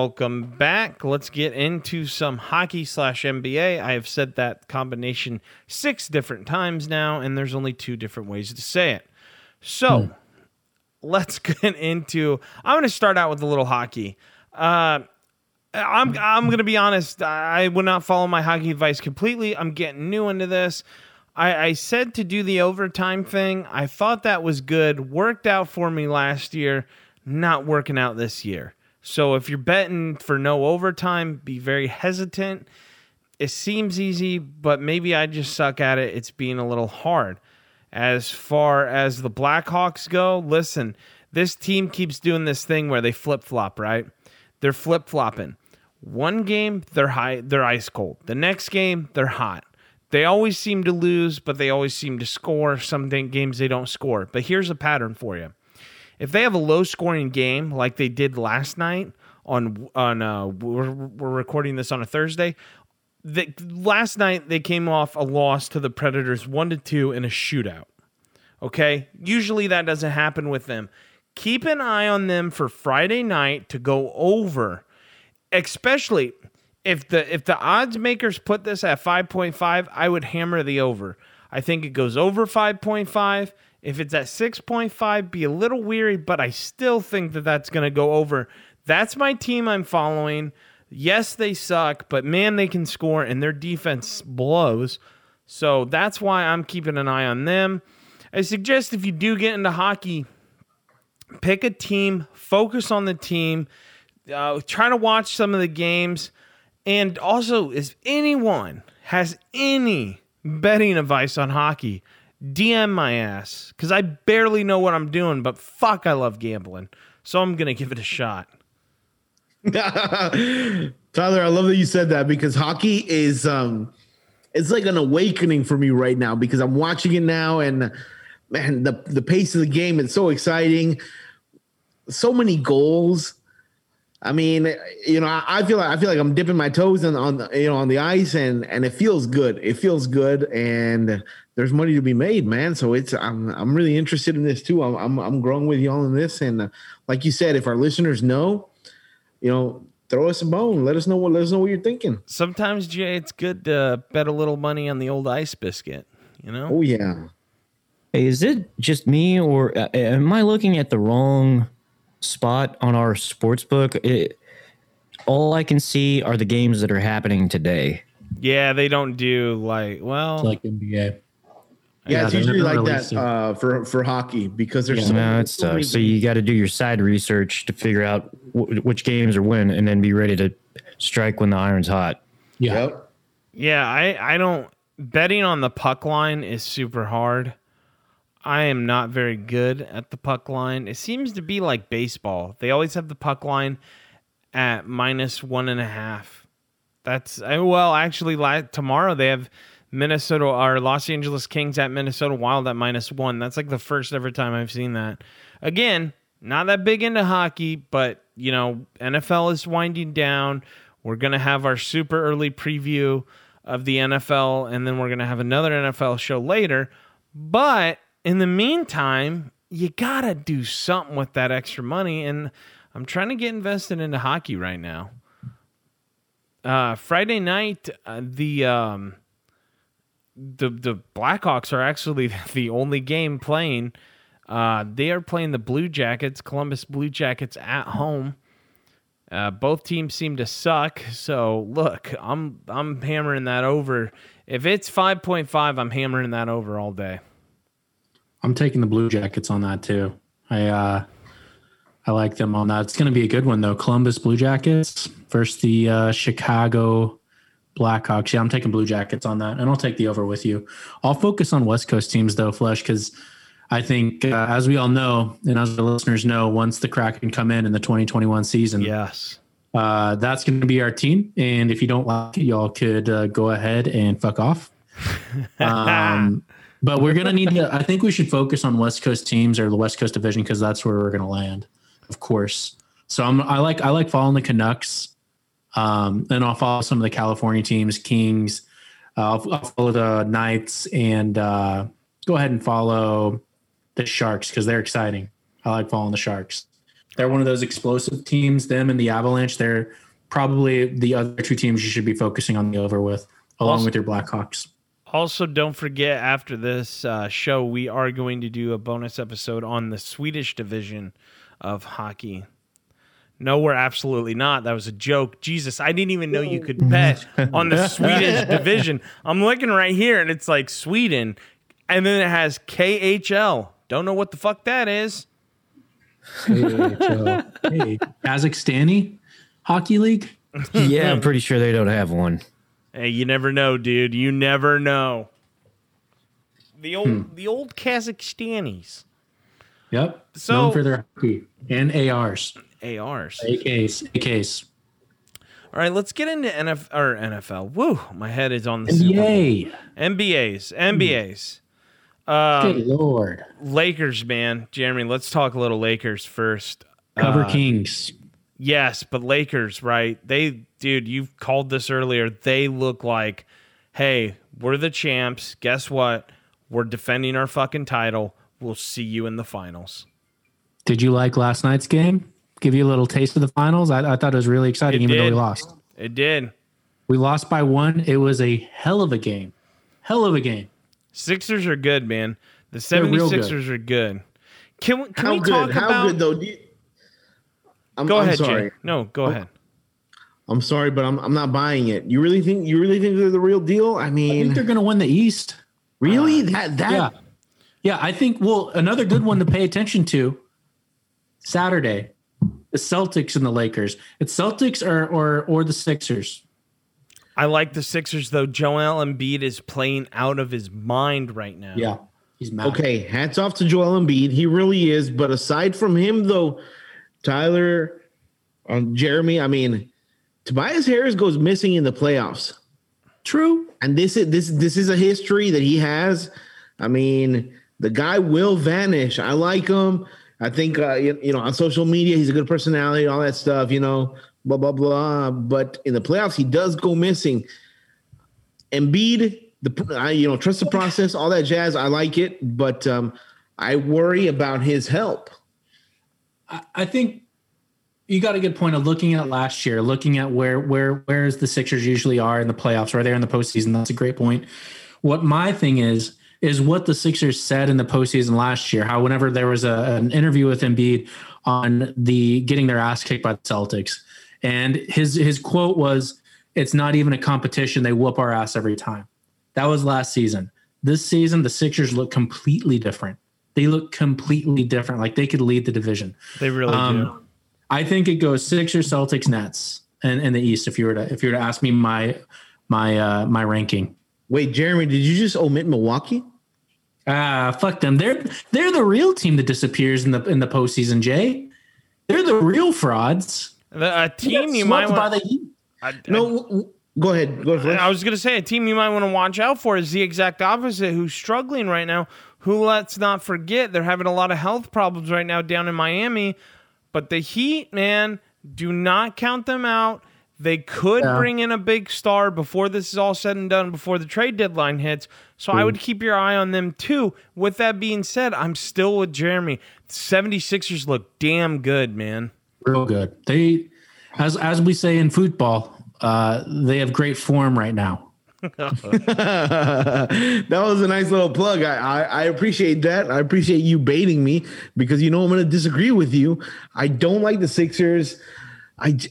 welcome back. Let's get into some hockey slash NBA. I have said that combination six different times now, and there's only two different ways to say it. So hmm. let's get into. I'm going to start out with a little hockey. Uh, I'm I'm going to be honest. I would not follow my hockey advice completely. I'm getting new into this. I, I said to do the overtime thing. I thought that was good. Worked out for me last year. Not working out this year. So if you're betting for no overtime, be very hesitant. It seems easy, but maybe I just suck at it. It's being a little hard. As far as the Blackhawks go, listen, this team keeps doing this thing where they flip flop, right? They're flip flopping. One game they're high, they're ice cold. The next game they're hot. They always seem to lose, but they always seem to score. Some games they don't score. But here's a pattern for you if they have a low scoring game like they did last night on on uh, we're, we're recording this on a Thursday. The, last night they came off a loss to the Predators one to two in a shootout. Okay, usually that doesn't happen with them. Keep an eye on them for Friday night to go over, especially if the if the odds makers put this at 5.5, I would hammer the over. I think it goes over 5.5 if it's at 6.5, be a little weary, but I still think that that's going to go over. That's my team I'm following. Yes, they suck, but man, they can score and their defense blows. So that's why I'm keeping an eye on them. I suggest if you do get into hockey, pick a team, focus on the team, uh, try to watch some of the games. And also, if anyone has any betting advice on hockey, DM my ass because I barely know what I'm doing, but fuck, I love gambling. So I'm going to give it a shot. Tyler, I love that you said that because hockey is um it's like an awakening for me right now because I'm watching it now and man, the the pace of the game is so exciting. So many goals. I mean, you know, I, I feel like I feel like I'm dipping my toes in, on the, you know on the ice and and it feels good. It feels good and there's money to be made, man. So it's I'm I'm really interested in this too. I'm I'm, I'm growing with y'all in this, and uh, like you said, if our listeners know, you know, throw us a bone. Let us know what let us know what you're thinking. Sometimes Jay, it's good to bet a little money on the old ice biscuit. You know? Oh yeah. Hey, is it just me, or uh, am I looking at the wrong spot on our sports book? It, all I can see are the games that are happening today. Yeah, they don't do like well, it's like NBA. Yeah, it's usually like that uh, for for hockey because there's yeah, so, no, it's so, so you got to do your side research to figure out w- which games are when, and then be ready to strike when the iron's hot. Yeah, yep. yeah. I I don't betting on the puck line is super hard. I am not very good at the puck line. It seems to be like baseball. They always have the puck line at minus one and a half. That's well, actually, tomorrow they have Minnesota or Los Angeles Kings at Minnesota Wild at minus one. That's like the first ever time I've seen that. Again, not that big into hockey, but you know, NFL is winding down. We're gonna have our super early preview of the NFL, and then we're gonna have another NFL show later. But in the meantime, you gotta do something with that extra money, and I'm trying to get invested into hockey right now. Uh, Friday night, uh, the um, the the Blackhawks are actually the only game playing. Uh, they are playing the Blue Jackets, Columbus Blue Jackets at home. Uh, both teams seem to suck. So look, I'm I'm hammering that over. If it's five point five, I'm hammering that over all day. I'm taking the Blue Jackets on that too. I uh, I like them on that. It's going to be a good one though. Columbus Blue Jackets versus the uh, Chicago Blackhawks. Yeah, I'm taking Blue Jackets on that, and I'll take the over with you. I'll focus on West Coast teams though, Flesh, because I think, uh, as we all know, and as the listeners know, once the Kraken come in in the 2021 season, yes, uh, that's going to be our team. And if you don't like it, y'all could uh, go ahead and fuck off. um, but we're going to need to. I think we should focus on West Coast teams or the West Coast division because that's where we're going to land, of course. So I'm, I like I like following the Canucks. Um, and I'll follow some of the California teams, Kings. Uh, I'll, I'll, follow the Knights and uh, go ahead and follow the Sharks because they're exciting. I like following the Sharks. They're one of those explosive teams. Them and the Avalanche. They're probably the other two teams you should be focusing on the over with, along Also- with your Blackhawks. Also, don't forget after this uh, show, we are going to do a bonus episode on the Swedish division of hockey. No, we're absolutely not. That was a joke. Jesus, I didn't even know you could bet on the Swedish division. I'm looking right here and it's like Sweden, and then it has KHL. Don't know what the fuck that is. hey, Kazakhstani hockey league. yeah, I'm pretty sure they don't have one. Hey, you never know, dude. You never know. The old, Hmm. the old Kazakhstanis, Yep. So- known for their hockey and ARs, ARs. AKs, AKs. All right, let's get into NF or NFL. Woo, my head is on the. NBA. NBAs, NBAs. Um, Good lord. Lakers, man. Jeremy, let's talk a little Lakers first. Cover Uh, Kings. Yes, but Lakers, right? They, dude, you've called this earlier. They look like, hey, we're the champs. Guess what? We're defending our fucking title. We'll see you in the finals. Did you like last night's game? Give you a little taste of the finals. I, I thought it was really exciting, It even though we lost. It did. We lost by one. It was a hell of a game. Hell of a game. Sixers are good, man. The They're real 76ers are good. Can we, can How we good? talk How about. good though? You, I'm, Go I'm ahead, sorry. Jay. No, go ahead. I'm sorry, but I'm I'm not buying it. You really think you really think they're the real deal? I mean, I think mean, they're going to win the East. really uh, that that Yeah. Yeah, I think, well, another good one to pay attention to Saturday, the Celtics and the Lakers. It's Celtics or, or, or the Sixers. I like the Sixers though. Joel Embiid is playing out of his mind right now. Yeah. He's mad. Okay, hats off to Joel Embiid. He really is. But aside from him, though, Tyler, um, Jeremy, I mean, Tobias Harris goes missing in the playoffs, True. and this is this this is a history that he has. I mean, the guy will vanish. I like him. I think uh, you, you know on social media he's a good personality, all that stuff. You know, blah blah blah. But in the playoffs, he does go missing. Embiid, the I, you know, trust the process, all that jazz. I like it, but um, I worry about his help. I, I think you got a good point of looking at last year, looking at where where where's the Sixers usually are in the playoffs, or they're in the postseason. That's a great point. What my thing is is what the Sixers said in the postseason last year. How whenever there was a, an interview with Embiid on the getting their ass kicked by the Celtics, and his his quote was, "It's not even a competition. They whoop our ass every time." That was last season. This season, the Sixers look completely different. They look completely different. Like they could lead the division. They really do. Um, I think it goes Sixers, Celtics, Nets, and in the East. If you were to if you were to ask me my my uh, my ranking, Wait, Jeremy, did you just omit Milwaukee? ah, fuck them. They're they're the real team that disappears in the in the postseason. Jay, they're the real frauds. The- a team you might swept by want. the Heat. I, No, w- w- go ahead. Go ahead. I, I was going to say a team you might want to watch out for is the exact opposite. Who's struggling right now? Who let's not forget they're having a lot of health problems right now down in Miami. But the Heat, man, do not count them out. They could Yeah. bring in a big star before this is all said and done, before the trade deadline hits. So I would keep your eye on them too. With that being said, I'm still with Jeremy. The 76ers look damn good, man. Real good. They, as as we say in football, uh, they have great form right now. that was a nice little plug. I, I I appreciate that. I appreciate you baiting me because you know I'm going to disagree with you. I don't like the Sixers. I j-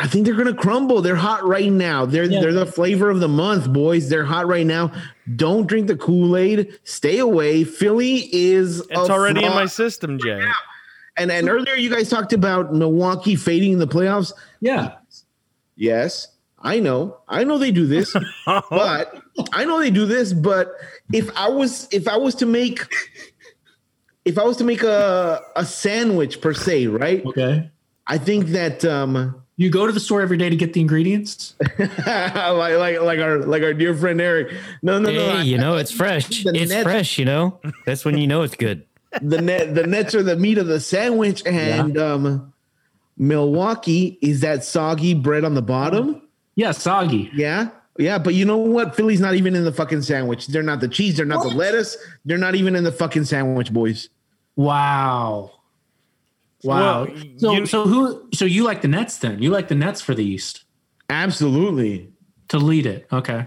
I think they're going to crumble. They're hot right now. They're Yeah. they're the flavor of the month, boys. They're hot right now. Don't drink the Kool Aid. Stay away. Philly is It's a already in my system, Jay. and and earlier you guys talked about Milwaukee fading in the playoffs. Yeah. Yes, I know. I know they do this, but I know they do this. But if I was if I was to make if I was to make a a sandwich per se, right? Okay. I think that um You go to the store every day to get the ingredients. like like like our like our dear friend Eric. No, no, no. Hey, I- you know it's fresh. It's net- fresh. You know that's when you know it's good. the net the nets are the meat of the sandwich, and um Milwaukee is that soggy bread on the bottom. Yeah, soggy. Yeah. Yeah, but you know what? Philly's not even in the fucking sandwich. They're not the cheese. They're not the lettuce. They're not even in the fucking sandwich, boys. Wow. Wow. Well, so you- so who so you like the Nets then? You like the Nets for the East Absolutely. to lead it. Okay.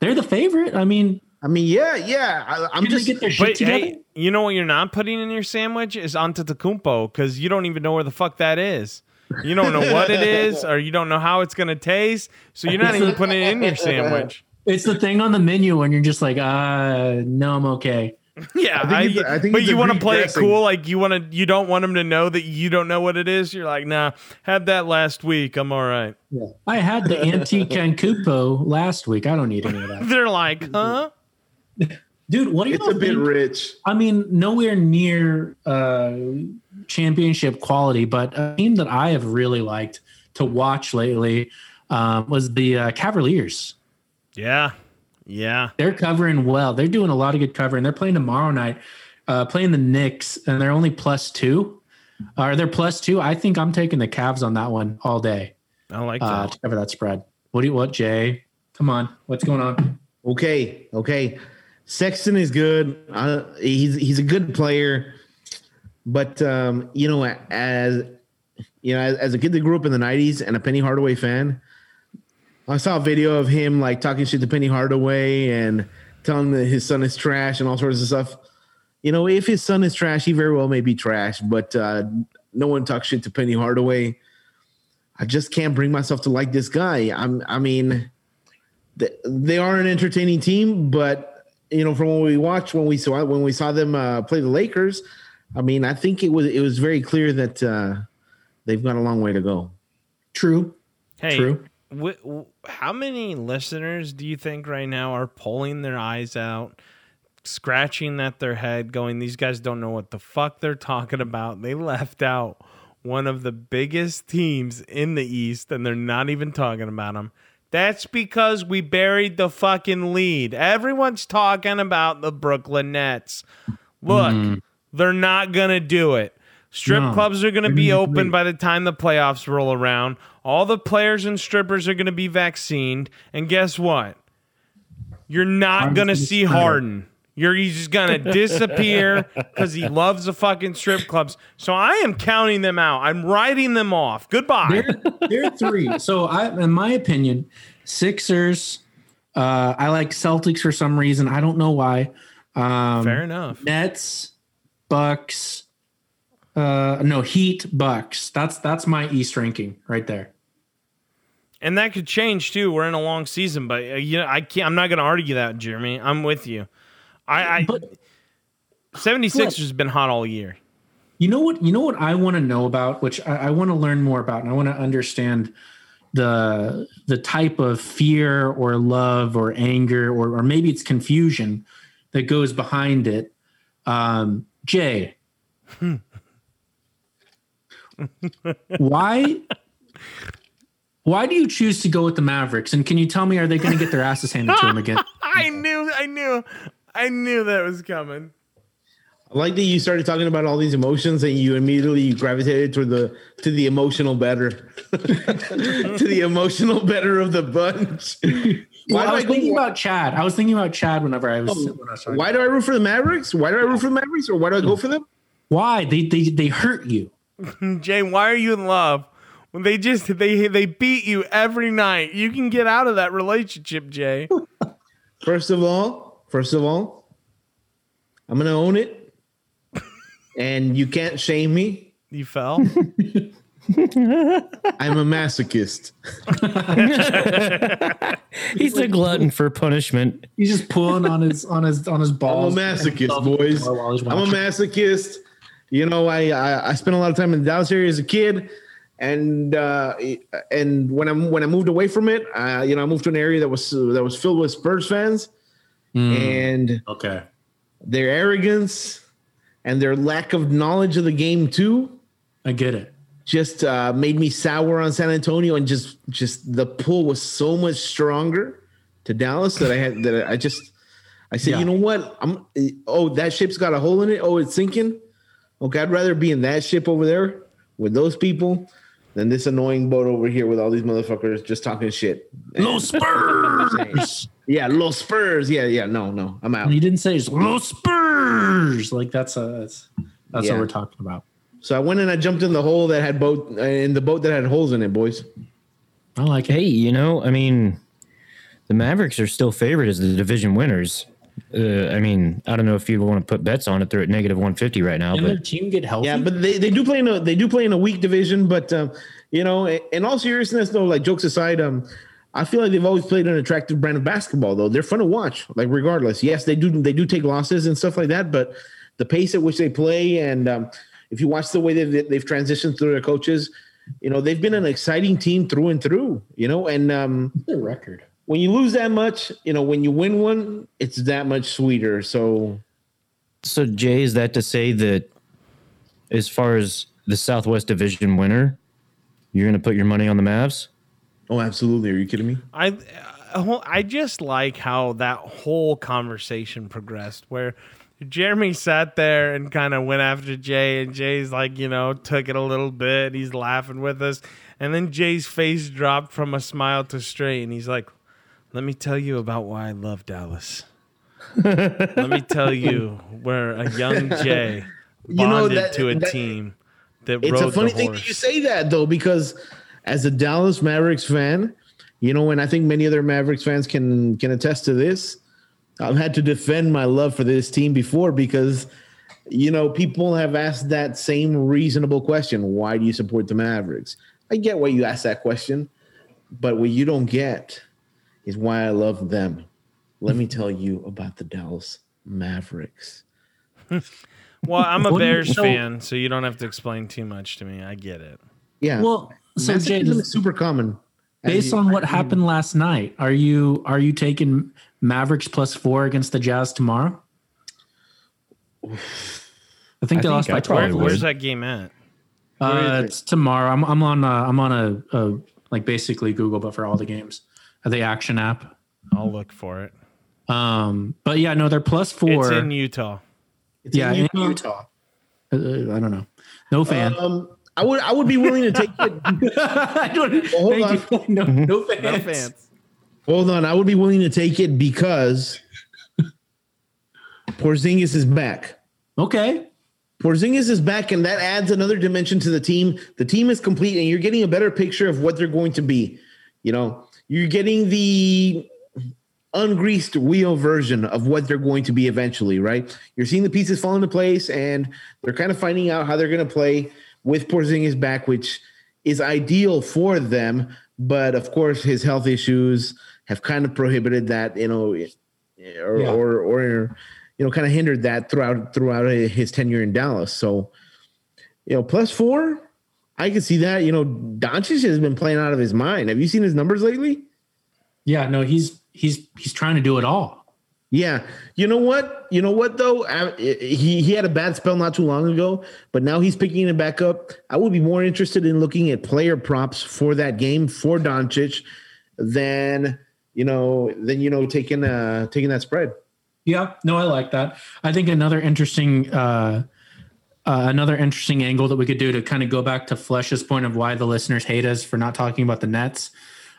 They're the favorite. I mean, I mean, yeah, yeah. I, I'm just get their shit But together? hey, you know what you're not putting in your sandwich is Antetokounmpo because you don't even know where the fuck that is. You don't know what it is, or you don't know how it's gonna taste, so you're not even putting it in your sandwich. It's the thing on the menu when you're just like, uh, no, I'm okay. Yeah, I think it's- I think but you want to play it cool, like you want to. You don't want them to know that you don't know what it is. You're like, nah, had that last week. I'm all right. I had the antique Cancupo last week. I don't need any of that. They're like, huh? Dude, what do you it's a bit think? rich. I mean, nowhere near uh, championship quality, but a team that I have really liked to watch lately um, was the uh, Cavaliers. Yeah, yeah. They're covering well. They're doing a lot of good covering. They're playing tomorrow night, uh, playing the Knicks, and they're only plus two. Are they plus two? I think I'm taking the Cavs on that one all day I like uh, that. to cover that spread. What do you what, Jay? Come on, what's going on? Okay, okay. Sexton is good. Uh, he's he's a good player, but um, you know, as you know, as, as a kid that grew up in the '90s and a Penny Hardaway fan, I saw a video of him like talking shit to Penny Hardaway and telling that his son is trash and all sorts of stuff. You know, if his son is trash, he very well may be trash, but uh, no one talks shit to Penny Hardaway. I just can't bring myself to like this guy. I'm, I mean, th- they are an entertaining team, but you know, from what we watched when we saw when we saw them uh, play the Lakers, I mean, I think it was it was very clear that uh, they've got a long way to go. True. Hey, True. wh- wh- how many listeners do you think right now are pulling their eyes out, scratching at their head, going, "These guys don't know what the fuck they're talking about. They left out one of the biggest teams in the East, and they're not even talking about them." That's because we buried the fucking lead. Everyone's talking about the Brooklyn Nets. Look, mm-hmm. they're not gonna do it. Strip No. clubs are going to be open by the time the playoffs roll around. All the players and strippers are going to be vaccinated. And guess what? You're not going to see. Harden. You're he's just going to disappear because he loves the fucking strip clubs. So I am counting them out. I'm writing them off. Goodbye. They're, they're three. So I, in my opinion, Sixers. Uh, I like Celtics for some reason. I don't know why. Um, Fair enough. Nets, Bucks. Uh, no Heat, Bucks. That's that's my East ranking right there. And that could change too. We're in a long season, but uh, you know, I can't. I'm not going to argue that, Jeremy. I'm with you. I, I But 76 has been hot all year. you know what? You know what I want to know about, which I, I want to learn more about, and I want to understand the the type of fear or love or anger or or maybe it's confusion that goes behind it. Um, Jay, why why do you choose to go with the Mavericks? And can you tell me, are they going to get their asses handed to them again? I knew, I knew, I knew that was coming. I like that you started talking about all these emotions and you immediately gravitated toward the to the emotional better, to the emotional better of the bunch. Well, I was I thinking go- about Chad. I was thinking about Chad whenever I was. Oh, when I was. Why do I root for the Mavericks? Why do I root for the Mavericks, or why do I go for them? Why they they they hurt you? Jay, why are you in love? When they just they they beat you every night. You can get out of that relationship, Jay. First of all, first of all, I'm gonna own it, and you can't shame me. You fell. I'm a masochist. He's a glutton for punishment. He's just pulling on his on his on his balls. I'm a masochist, boys. I'm a masochist. You know, I, I I spent a lot of time in the Dallas area as a kid, and uh, and when I when I moved away from it, uh, you know, I moved to an area that was that was filled with Spurs fans, and Okay. their arrogance and their lack of knowledge of the game too I get it. just uh, made me sour on San Antonio, and just just the pull was so much stronger to Dallas that I had that I just I said, Yeah. you know what? I'm oh that ship's got a hole in it. Oh, it's sinking. Okay, I'd rather be in that ship over there with those people than this annoying boat over here with all these motherfuckers just talking shit. Los Spurs. Yeah, Los Spurs. Yeah, yeah. No, no, I'm out. he didn't say it's Los Spurs. Like that's a that's that's Yeah. what we're talking about. So I went and I jumped in the hole that had boat uh, in the boat that had holes in it, boys. I like. Hey, you know, I mean, the Mavericks are still favored as the division winners. Uh, I mean, I don't know if you want to put bets on it. They're at negative 150 right now, Can their but team get healthy? Yeah, but they, they do play in a they do play in a weak division. But um, you know, in all seriousness, though, like jokes aside, um, I feel like they've always played an attractive brand of basketball. Though they're fun to watch. Like regardless, yes, they do they do take losses and stuff like that, but the pace at which they play and um, if you watch the way they've, they've transitioned through their coaches, you know they've been an exciting team through and through. You know, and um, their record. When you lose that much, you know, when you win one, it's that much sweeter. So so Jay, is that to say that as far as the Southwest Division winner, you're going to put your money on the Mavs? Oh, absolutely. Are you kidding me? I uh, I just like how that whole conversation progressed where Jeremy sat there and kind of went after Jay and Jay's like, you know, took it a little bit. He's laughing with us. And then Jay's face dropped from a smile to straight and he's like, "Let me tell you about why I love Dallas." Let me tell you where a young Jay bonded You know, that- to a that- team that It's a funny thing that you say that though, because as a Dallas Mavericks fan, you know, and I think many other Mavericks fans can can attest to this. I've had to defend my love for this team before because, you know, people have asked that same reasonable question: Why do you support the Mavericks? I get why you ask that question, but what you don't get is why I love them. Let me tell you about the Dallas Mavericks. Well, I'm a What you- Bears so- fan, so you don't have to explain too much to me. I get it. Yeah. Well, so Jay, Masochism is super common. As based you- on what happened last night, are you are you taking Mavericks plus four against the Jazz tomorrow? I think they think lost I by twelve. Where, where's that game at? Where is Uh, it? it's tomorrow. I'm I'm on a, I'm on a, a like basically Google, but for all the games, uh, the Action app. I'll look for it. Um, but yeah, no, they're plus four. It's in Utah. It's yeah, in in Utah. Uh, I don't know. No fan. Um, I would I would be willing to take it. I don't. hold thank you. No, no fans. No fans. Hold on, I would be willing to take it because Porzingis is back. Okay. Porzingis is back, and that adds another dimension to the team. The team is complete, and you're getting a better picture of what they're going to be. You know, you're getting the ungreased wheel version of what they're going to be eventually, right? You're seeing the pieces fall into place, and they're kind of finding out how they're going to play with Porzingis back, which is ideal for them. But of course, his health issues have kind of prohibited that, you know, or Yeah. or, or you know, kind of hindered that throughout throughout his tenure in Dallas. So, you know, plus four, I can see that. You know, Doncic has been playing out of his mind. Have you seen his numbers lately? Yeah. No, he's he's he's trying to do it all. Yeah. You know what? You know what though? I, he he had a bad spell not too long ago, but now he's picking it back up. I would be more interested in looking at player props for that game for Doncic than you know than you know taking uh taking that spread. Yeah, no, I like that. I think another interesting uh, uh, another interesting angle that we could do to kind of go back to Flesh's point of why the listeners hate us for not talking about the Nets.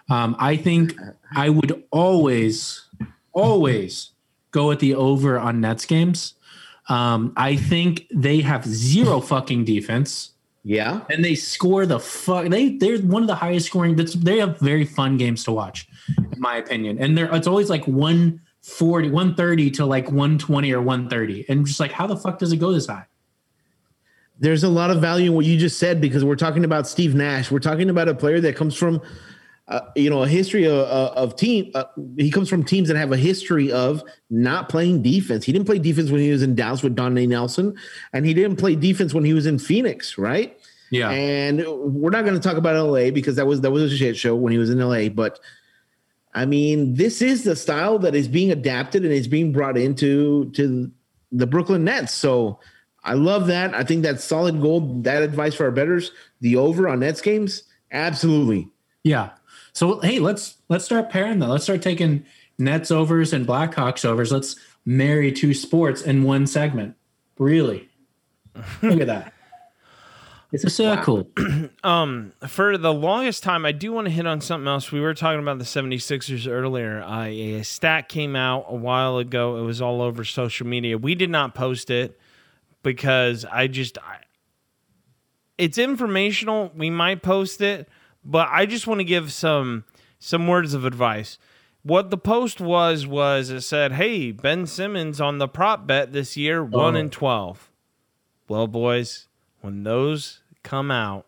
Um, I think I would always, always go with the over on Nets games. Um, I think they have zero fucking defense Yeah. and they score the fuck. They they're one of the highest scoring. That's they have very fun games to watch, in my opinion. And they're it's always like 140, 130 to like 120 or 130. And just like how the fuck does it go this high? There's a lot of value in what you just said because we're talking about Steve Nash. We're talking about a player that comes from, uh, you know, a history of, of team. Uh, he comes from teams that have a history of not playing defense. He didn't play defense when he was in Dallas with Don Nelson, and he didn't play defense when he was in Phoenix, right? Yeah. And we're not going to talk about LA because that was that was a shit show when he was in LA. But I mean, this is the style that is being adapted and is being brought into to the Brooklyn Nets. So I love that. I think that's solid gold. That advice for our betters, the over on Nets games, absolutely. Yeah. So hey, let's let's start pairing that. Let's start taking Nets overs and Blackhawks overs. Let's marry two sports in one segment. Really? Look at that. It's a circle. Um, for the longest time, I do want to hit on something else. We were talking about the 76ers earlier. Uh, a stat came out a while ago. It was all over social media. We did not post it because I just I, it's informational. We might post it, but I just want to give some some words of advice. What the post was was it said, "Hey, Ben Simmons on the prop bet this year, oh. one in twelve. Well, boys, when those come out,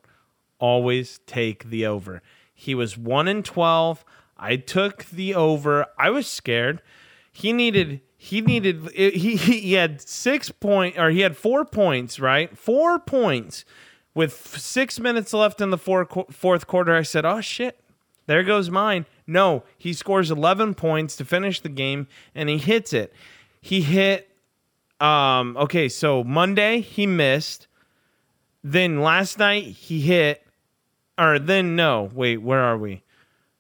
always take the over. He was one in twelve. I took the over. I was scared. He needed. He needed. He he had six point or he had four points. Right, four points with six minutes left in the four, fourth quarter. I said, "Oh shit." There goes mine. No, he scores 11 points to finish the game and he hits it. He hit um okay, so Monday he missed. Then last night he hit or then no, wait, where are we?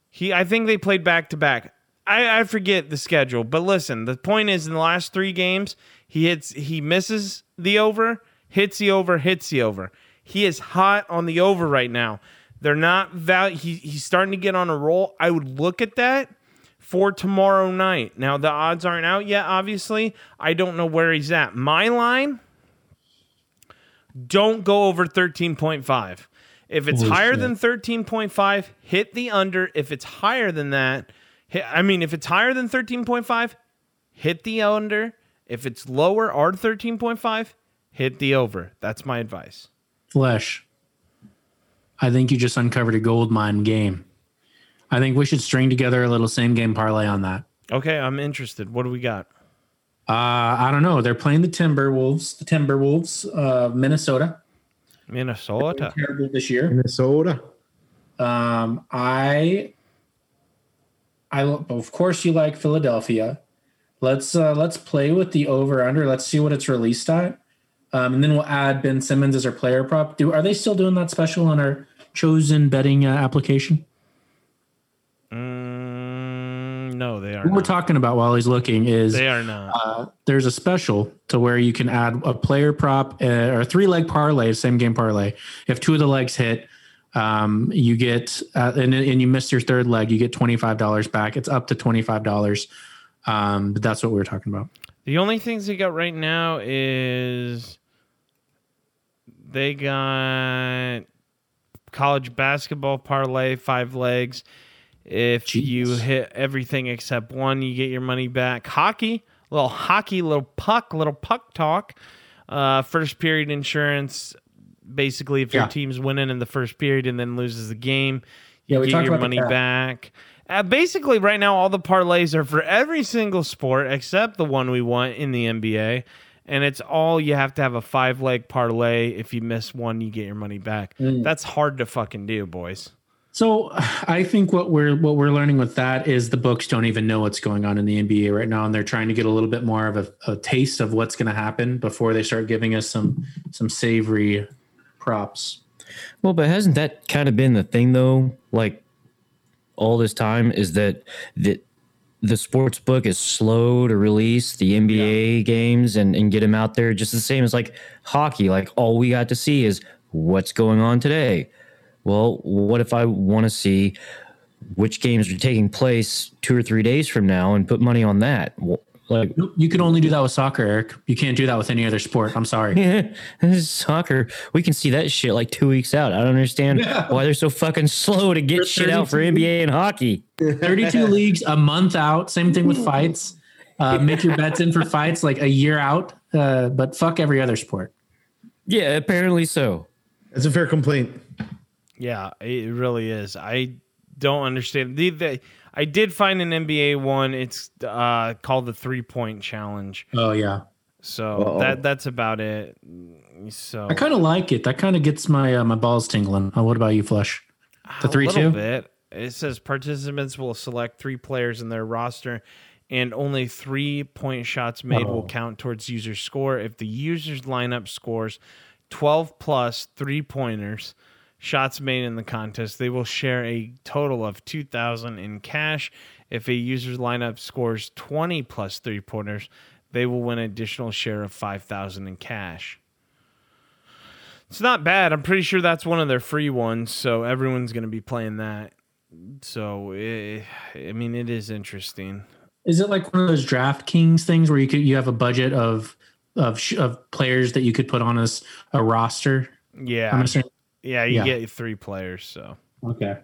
He I think they played back to back. I I forget the schedule, but listen, the point is in the last 3 games, he hits he misses the over, hits the over, hits the over. He is hot on the over right now. They're not val. He, he's starting to get on a roll. I would look at that for tomorrow night. Now the odds aren't out yet. Obviously, I don't know where he's at. My line: don't go over thirteen point five. If it's Holy higher shit. than thirteen point five, hit the under. If it's higher than that, hit, I mean, if it's higher than thirteen point five, hit the under. If it's lower or thirteen point five, hit the over. That's my advice. Flesh. I think you just uncovered a gold mine game. I think we should string together a little same game parlay on that. Okay, I'm interested. What do we got? Uh, I don't know. They're playing the Timberwolves, the Timberwolves of Minnesota. Minnesota. Terrible this year. Minnesota. Um, I, I of course you like Philadelphia. Let's uh, let's play with the over under. Let's see what it's released at, um, and then we'll add Ben Simmons as our player prop. Do are they still doing that special on our chosen betting uh, application? Mm, no, they are. What we're talking about while he's looking is They are not. uh, there's a special to where you can add a player prop uh, or a three leg parlay, same game parlay. If two of the legs hit, um, you get uh, and, and you miss your third leg, you get twenty five dollars back. It's up to twenty five dollars. Um, but that's what we were talking about. The only things they got right now is they got college basketball parlay, five legs. If you hit everything except one, you get your money back. Hockey, little hockey, little puck, little puck talk. Uh, first period insurance. Basically, if your team's winning in the first period and then loses the game, you Yeah, we get your money back. Uh, basically, right now, all the parlays are for every single sport except the one we want in the NBA. And it's all you have to have a five leg parlay. If you miss one, you get your money back. Mm. That's hard to fucking do, boys. So I think what we're what we're learning with that is the books don't even know what's going on in the NBA right now, and they're trying to get a little bit more of a, a taste of what's going to happen before they start giving us some some savory props. Well, but hasn't that kind of been the thing though? Like all this time is that the the sports book is slow to release the NBA games and, and get them out there just the same as like hockey. Like all we got to see is what's going on today. Well, what if I want to see which games are taking place two or three days from now and put money on that? Well, Like You can only do that with soccer, Eric. You can't do that with any other sport. I'm sorry. this is soccer. We can see that shit like two weeks out. I don't understand Yeah. why they're so fucking slow to get shit out for NBA and hockey. 32 leagues a month out. Same thing with fights. Uh, make your bets in for fights like a year out. Uh, but fuck every other sport. Yeah, apparently so. That's a fair complaint. Yeah, it really is. I don't understand. The, the, I did find an NBA one. It's uh, called the three point challenge. Oh yeah, So Uh-oh. that that's about it. So I kind of like it. That kind of gets my uh, my balls tingling. Uh, what about you, Flush? The three a little two. bit. It says participants will select three players in their roster, and only three point shots made will Oh. count towards user score. If the user's lineup scores twelve plus three pointers shots made in the contest, they will share a total of two thousand in cash. If a user's lineup scores twenty plus three pointers, they will win an additional share of five thousand in cash. It's not bad. I'm pretty sure that's one of their free ones, so everyone's going to be playing that. So, eh, I mean, it is interesting. Is it like one of those DraftKings things where you could you have a budget of of of players that you could put on as a roster? Yeah, I'm assuming. Yeah, you Yeah. get three players. So Okay.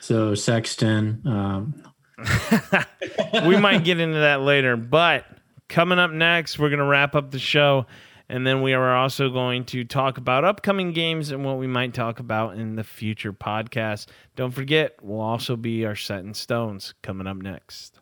So Sexton. Um, we might get into that later. But coming up next, we're going to wrap up the show. And then we are also going to talk about upcoming games and what we might talk about in the future podcast. Don't forget, we'll also be our set in stones coming up next.